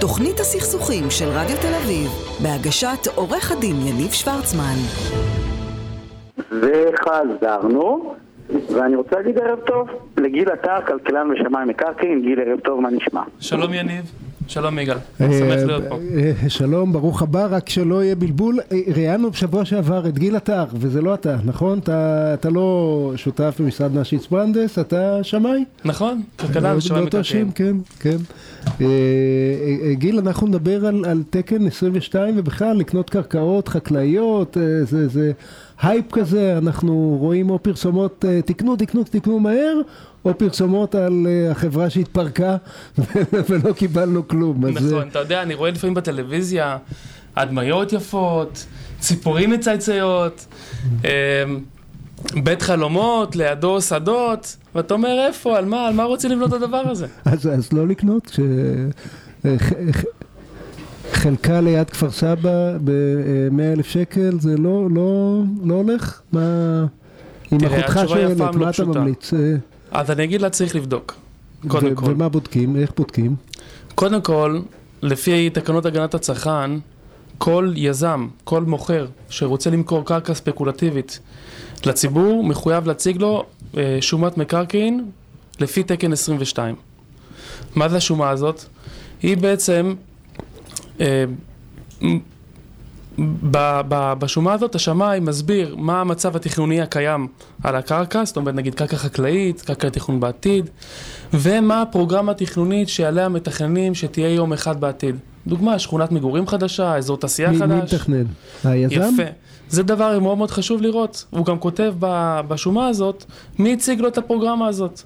תוכנית הסכסוכים של רדיו תל אביב, בהגשת עורך הדין יניב שוורצמן. וחזרנו, ואני רוצה להגיד ערב טוב לגיל עטר, כלכלן ושמיים מקרקעין, גיל ערב טוב, מה נשמע? שלום יניב, שלום יגאל, אה, שמח להיות פה. אה, שלום, ברוך הבא, רק שלא יהיה בלבול. אה, ראיינו בשבוע שעבר את גיל עטר, וזה לא אתה, נכון? אתה, אתה לא שותף במשרד נשיץ ברנדס, אתה שמאי? נכון, באותו מקרקעין. שם, כן, כן. אה, אה, גיל, אנחנו נדבר על, על תקן 22 ובכלל לקנות קרקעות חקלאיות, אה, זה, זה הייפ כזה, אנחנו רואים או פרסומות, אה, תקנו, תקנו, תקנו מהר, או פרסומות על אה, החברה שהתפרקה ולא קיבלנו כלום. אז, אה, נכון, אתה יודע, אני רואה לפעמים בטלוויזיה הדמיות יפות, ציפורים מצייציות, אה, בית חלומות, לידו שדות, ואתה אומר איפה, על מה, על מה רוצים לבנות את הדבר הזה? אז, אז לא לקנות, ש... חלקה ליד כפר סבא ב-100 אלף שקל זה לא, לא, לא הולך? מה... אם תראה, אחותך היא אף שואלת, לא מה אתה פשוטה. ממליץ? אה, אז אני אגיד לה צריך לבדוק, קודם כל. ומה בודקים? איך בודקים? קודם כל, לפי תקנות הגנת הצרכן, כל יזם, כל מוכר שרוצה למכור קרקע ספקולטיבית לציבור, מחויב להציג לו אה, שומת מקרקעין לפי תקן 22. מה זה השומה הזאת? היא בעצם, ב- ב- בשומה הזאת השמאי מסביר מה המצב התכנוני הקיים על הקרקע, זאת אומרת נגיד קרקע חקלאית, קרקע לתכנון בעתיד, ומה הפרוגרמה התכנונית שעליה מתכננים שתהיה יום אחד בעתיד. דוגמה, שכונת מגורים חדשה, אזור תעשייה מי, מי חדש. מתכנן? היזם? יפה. זה דבר מאוד מאוד חשוב לראות. הוא גם כותב ב- בשומה הזאת, מי הציג לו את הפרוגרמה הזאת.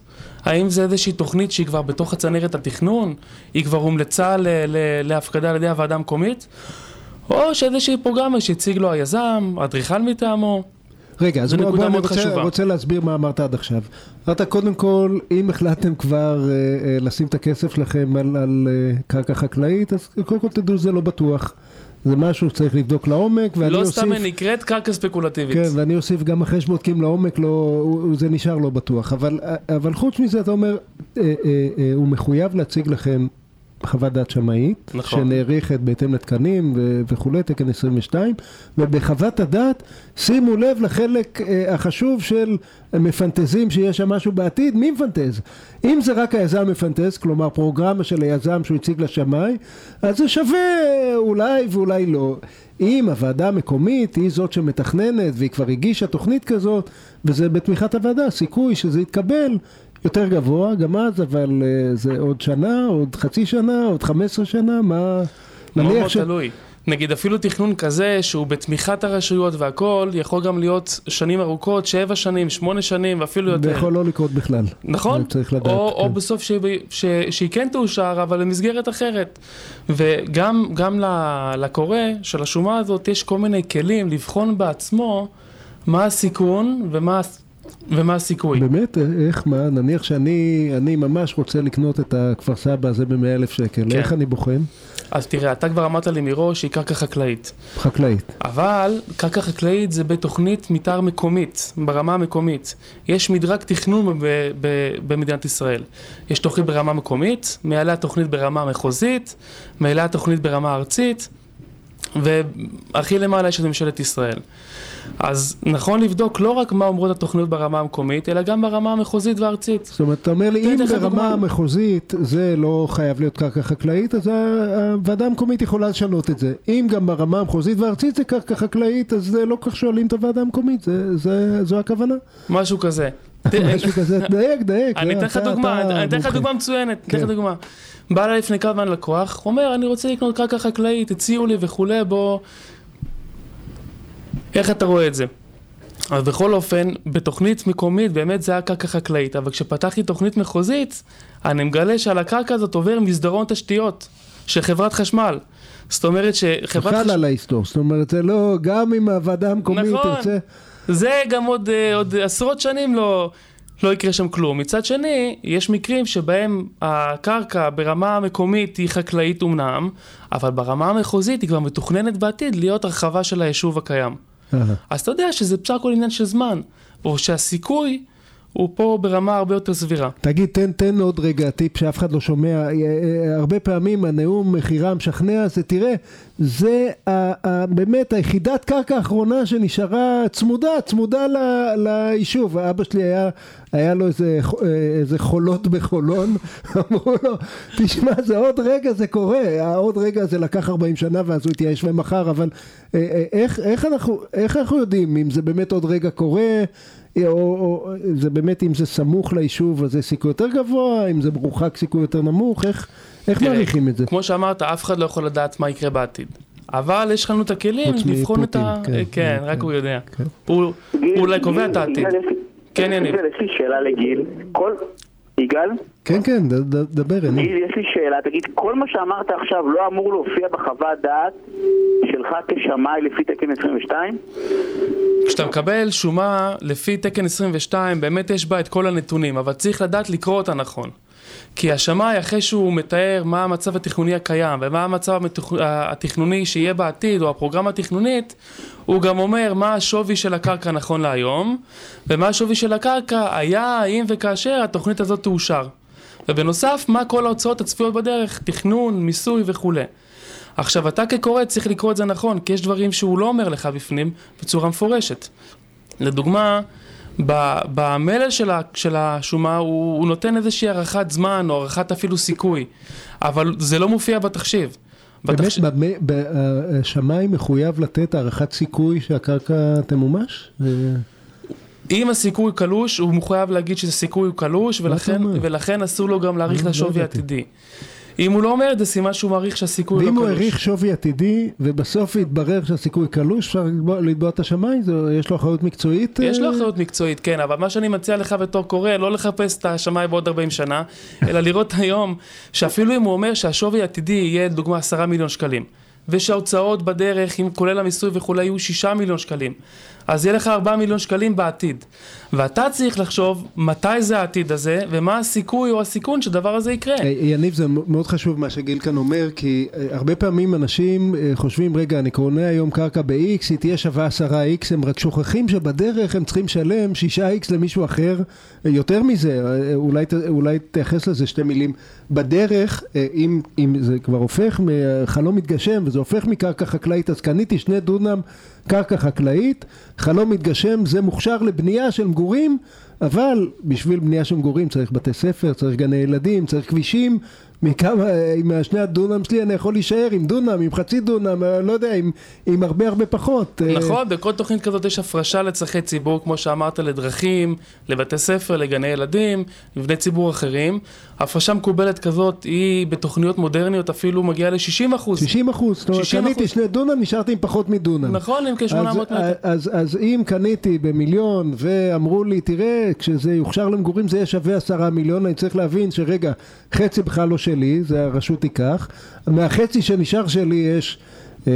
האם זה איזושהי תוכנית שהיא כבר בתוך הצנרת התכנון, היא כבר הומלצה ל- ל- להפקדה על ידי הוועדה המקומית, או שאיזושהי פרוגרמה שהציג לו היזם, אדריכל מטעמו. רגע, אז בוא, בוא אני רוצה, חשובה. רוצה להסביר מה אמרת עד עכשיו. אמרת קודם כל, אם החלטתם כבר אה, אה, לשים את הכסף שלכם על, על אה, קרקע חקלאית, אז קודם כל תדעו זה לא בטוח. זה משהו שצריך לבדוק לעומק, ואני לא אוסיף... סתם היא נקראת קרקע ספקולטיבית. כן, ואני אוסיף גם אחרי שבודקים לעומק, לא, זה נשאר לא בטוח. אבל, אבל חוץ מזה, אתה אומר, אה, אה, אה, הוא מחויב להציג לכם חוות דעת שמאית, נכון. שנערכת בהתאם לתקנים ו- וכולי, תקן 22, ובחוות הדעת, שימו לב לחלק אה, החשוב של מפנטזים שיש שם משהו בעתיד, מי מפנטז? אם זה רק היזם מפנטז, כלומר פרוגרמה של היזם שהוא הציג לשמאי, אז זה שווה אולי ואולי לא. אם הוועדה המקומית היא זאת שמתכננת והיא כבר הגישה תוכנית כזאת וזה בתמיכת הוועדה, סיכוי שזה יתקבל יותר גבוה גם אז, אבל אה, זה עוד שנה, עוד חצי שנה, עוד 15 שנה, מה... מאוד מאוד ש- תלוי. נגיד אפילו תכנון כזה שהוא בתמיכת הרשויות והכל, יכול גם להיות שנים ארוכות, שבע שנים, שמונה שנים ואפילו יותר. זה יכול לא לקרות בכלל. נכון, צריך לדעת. או, או כן. בסוף ש, ש, שהיא כן תאושר, אבל במסגרת אחרת. וגם לקורא של השומה הזאת יש כל מיני כלים לבחון בעצמו מה הסיכון ומה, ומה הסיכוי. באמת? איך, מה? נניח שאני אני ממש רוצה לקנות את הכפר סבא הזה ב-100 אלף שקל, כן. איך אני בוחן? אז תראה, אתה כבר אמרת לי מראש שהיא קרקע חקלאית. חקלאית. אבל קרקע חקלאית זה בתוכנית מתאר מקומית, ברמה המקומית. יש מדרג תכנון ב- ב- במדינת ישראל. יש תוכנית ברמה מקומית, מעליה תוכנית ברמה מחוזית, מעליה תוכנית ברמה ארצית, והכי למעלה יש את ממשלת ישראל. אז נכון לבדוק לא רק מה אומרות התוכניות ברמה המקומית, אלא גם ברמה המחוזית והארצית. זאת אומרת, אתה אומר לי, אם לך דוגמה. ברמה המחוזית זה לא חייב להיות קרקע חקלאית, אז הוועדה המקומית יכולה לשנות את זה. אם גם ברמה המחוזית והארצית זה קרקע חקלאית, אז זה לא כך שואלים את הוועדה המקומית, זה- זה- זו הכוונה. משהו כזה. משהו כזה, דייק, דייק. אני אתן לך דוגמה, אני אתן לך. דוגמה מצוינת, אתן לך כן. דוגמה. בא אליי לפני כמה זמן לקוח, אומר, אני רוצה לקנות קרקע חקלאית, הציעו לי וכולי, בוא... איך אתה רואה את זה? אז בכל אופן, בתוכנית מקומית באמת זה היה קרקע חקלאית, אבל כשפתחתי תוכנית מחוזית, אני מגלה שעל הקרקע הזאת עובר מסדרון תשתיות של חברת חשמל. זאת אומרת שחברת חל על ההיסטור, זאת אומרת, זה לא, גם אם הוועדה המקומית נכון. תרצה... זה גם עוד, אה, עוד עשרות שנים לא, לא יקרה שם כלום. מצד שני, יש מקרים שבהם הקרקע ברמה המקומית היא חקלאית אמנם, אבל ברמה המחוזית היא כבר מתוכננת בעתיד להיות הרחבה של היישוב הקיים. אז אתה יודע שזה בסך הכל עניין של זמן, או שהסיכוי הוא פה ברמה הרבה יותר סבירה. תגיד, תן, תן עוד רגע טיפ שאף אחד לא שומע. אה, אה, הרבה פעמים הנאום מכירה המשכנע זה, תראה, זה ה, ה, באמת היחידת קרקע האחרונה שנשארה צמודה, צמודה ל, ליישוב. אבא שלי היה, היה לו איזה, אה, איזה חולות בחולון, אמרו לו, תשמע, זה עוד רגע זה קורה, העוד רגע זה לקח 40 שנה ואז הוא התייאש ומחר, אבל איך, איך, אנחנו, איך אנחנו יודעים אם זה באמת עוד רגע קורה? או, או זה באמת אם זה סמוך ליישוב אז זה סיכוי יותר גבוה, אם זה מרוחק סיכוי יותר נמוך, איך, איך תראה, מעריכים את זה? כמו שאמרת, אף אחד לא יכול לדעת מה יקרה בעתיד. אבל יש לנו את הכלים לבחון את ה... כן, כן, כן רק כן, הוא יודע. כן. הוא אולי קובע את העתיד. כן, יניב. יש לי שאלה לגיל. כל... יגאל? כן, כן, דבר, אני. גיל, יש לי שאלה, תגיד, כל מה שאמרת עכשיו לא אמור להופיע בחוות דעת שלך כשמאי לפי תקן 22? כשאתה מקבל שומה לפי תקן 22, באמת יש בה את כל הנתונים, אבל צריך לדעת לקרוא אותה נכון. כי השמאי, אחרי שהוא מתאר מה המצב התכנוני הקיים ומה המצב התכנוני שיהיה בעתיד, או הפרוגרמה התכנונית, הוא גם אומר מה השווי של הקרקע נכון להיום, ומה השווי של הקרקע היה, האם וכאשר התוכנית הזאת תאושר. ובנוסף, מה כל ההוצאות הצפויות בדרך, תכנון, מיסוי וכולי. עכשיו, אתה כקורא צריך לקרוא את זה נכון, כי יש דברים שהוא לא אומר לך בפנים בצורה מפורשת. לדוגמה, במלל של, של השומה הוא, הוא נותן איזושהי הערכת זמן או הערכת אפילו סיכוי, אבל זה לא מופיע בתחשיב. באמת, השמאי מחויב לתת הערכת סיכוי שהקרקע תמומש? אם הסיכוי קלוש, הוא מחויב להגיד שזה סיכוי קלוש, ולכן, ולכן אסור לו גם להעריך את השווי העתידי. אם הוא לא אומר את זה, סימן שהוא מעריך שהסיכוי לא קלוש. ואם הוא העריך שווי עתידי, ובסוף יתברר שהסיכוי קלוש, אפשר לתבוע את השמיים? יש לו אחריות מקצועית? יש לו אחריות מקצועית, כן, אבל מה שאני מציע לך בתור קורא, לא לחפש את השמיים בעוד 40 שנה, אלא לראות היום, שאפילו אם הוא אומר שהשווי העתידי יהיה, לדוגמה, 10 מיליון שקלים. ושההוצאות בדרך, עם כולל המיסוי וכולי, יהיו 6 מיליון שקלים. אז יהיה לך 4 מיליון שקלים בעתיד. ואתה צריך לחשוב מתי זה העתיד הזה, ומה הסיכוי או הסיכון שדבר הזה יקרה. אה, יניב, זה מאוד חשוב מה שגיל כאן אומר, כי אה, הרבה פעמים אנשים אה, חושבים, רגע, אני קונה היום קרקע ב-X, היא תהיה שווה 10X, הם רק שוכחים שבדרך הם צריכים לשלם 6X למישהו אחר. יותר מזה, אולי, אולי תייחס לזה שתי מילים. בדרך, אם, אם זה כבר הופך, חלום מתגשם, וזה הופך מקרקע חקלאית, אז קניתי שני דונם קרקע חקלאית, חלום מתגשם, זה מוכשר לבנייה של מגורים, אבל בשביל בנייה של מגורים צריך בתי ספר, צריך גני ילדים, צריך כבישים, מכמה, עם שני הדונם שלי אני יכול להישאר עם דונם, עם חצי דונם, לא יודע, עם, עם הרבה הרבה פחות. אה. נכון, בכל תוכנית כזאת יש הפרשה לצרכי ציבור, כמו שאמרת, לדרכים, לבתי ספר, לגני ילדים, מבני ציבור אחרים. הפרשה מקובלת כזאת היא בתוכניות מודרניות אפילו מגיעה ל-60 אחוז. 60 אחוז, זאת אומרת קניתי שני דונם, נשארתי עם פחות מדונם. נכון, עם כ-800 מטר. אז, אז, אז אם קניתי במיליון ואמרו לי, תראה, כשזה יוכשר למגורים זה יהיה שווה עשרה מיליון, אני צריך להבין שרגע, חצי בכלל לא שלי, זה הרשות תיקח, מהחצי שנשאר שלי יש אה,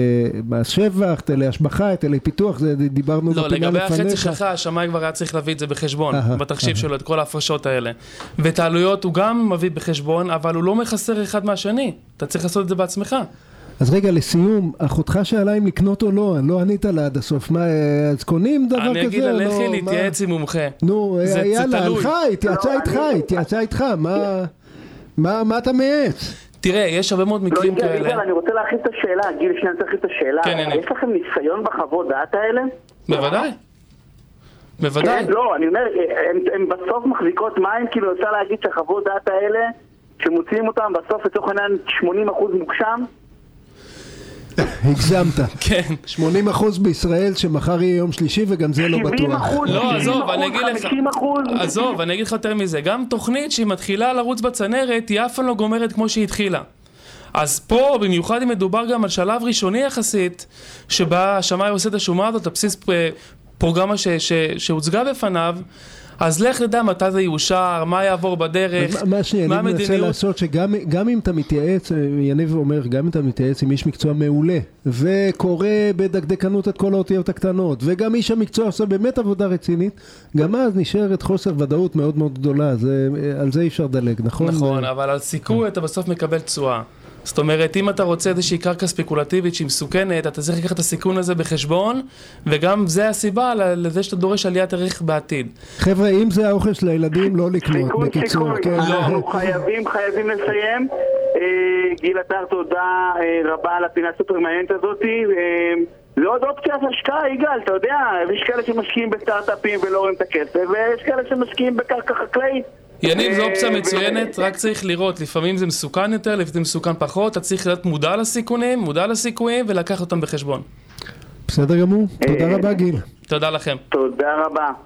מס שבח, היטלי השבחה, היטלי פיתוח, זה דיברנו לא, בפינה לפניך. לא, לגבי החצי שלך, השמאי כבר היה צריך להביא את זה בחשבון, בתחשיב שלו, את כל ההפרשות האלה. ואת העלויות הוא גם מביא בחשבון, אבל הוא לא מחסר אחד מהשני. אתה צריך לעשות את זה בעצמך. אז רגע, לסיום, אחותך שאלה אם לקנות או לא, לא ענית לה עד הסוף, מה, אז קונים דבר כזה? אני אגיד לה, לכי להתייעץ עם מומחה. נו, יאללה, הלכה, התייעצה איתך, התייעצה איתך, מה אתה מייעץ? תראה, יש הרבה מאוד מקרים לא, כאלה. גיל, אני רוצה להכין את השאלה, גיל, שנייה אני צריך את השאלה. כן, הנה. יש לכם ניסיון בחוות דעת האלה? בוודאי. בוודאי. כן, לא, אני אומר, הן בסוף מחזיקות מים, כאילו אפשר להגיד שהחוות דעת האלה, שמוציאים אותן בסוף לצורך העניין 80% מוגשם? הגזמת. כן. 80 אחוז בישראל שמחר יהיה יום שלישי וגם זה לא בטוח. 70 אחוז, לא, עזוב, אני אגיד לך, עזוב, אני אגיד לך יותר מזה, גם תוכנית שהיא מתחילה לרוץ בצנרת, היא אף פעם לא גומרת כמו שהיא התחילה. אז פה, במיוחד אם מדובר גם על שלב ראשוני יחסית, שבה השמאי עושה את השומה הזאת על בסיס אה, פרוגרמה שהוצגה בפניו, אז לך תדע מתי זה יאושר, מה יעבור בדרך, מה שיניב מנסה לעשות, שגם אם אתה מתייעץ, יניב אומר, גם אם אתה מתייעץ עם איש מקצוע מעולה, וקורא בדקדקנות את כל האותיות הקטנות, וגם איש המקצוע עושה באמת עבודה רצינית, גם אז נשארת חוסר ודאות מאוד מאוד גדולה, זה, על זה אי אפשר לדלג, נכון? נכון, אבל על סיכוי אתה בסוף מקבל תשואה. זאת אומרת, אם אתה רוצה איזושהי קרקע ספקולטיבית שהיא מסוכנת, אתה צריך לקחת את הסיכון הזה בחשבון, וגם זה הסיבה לזה שאתה דורש עליית ערך בעתיד. חבר'ה, אם זה האוכל של הילדים, לא לקנות, סיכון, בקיצור. סיכון. כן. אנחנו חייבים, חייבים לסיים. אה, גיל עטר, תודה אה, רבה על הפינה הסופר מעניינת הזאת. אה, זה עוד אופציה של השקעה, יגאל, אתה יודע, יש כאלה שמשקיעים בסטארט-אפים ולא רואים את הכסף, ויש כאלה שמשקיעים בקרקע חקלאית. יניב, זו אופציה אה, מצוינת, רק צריך לראות, לפעמים זה מסוכן יותר, לפעמים זה מסוכן פחות, אתה צריך להיות מודע לסיכונים, מודע לסיכויים, ולקחת אותם בחשבון. בסדר גמור, תודה רבה גיל. תודה לכם. תודה רבה.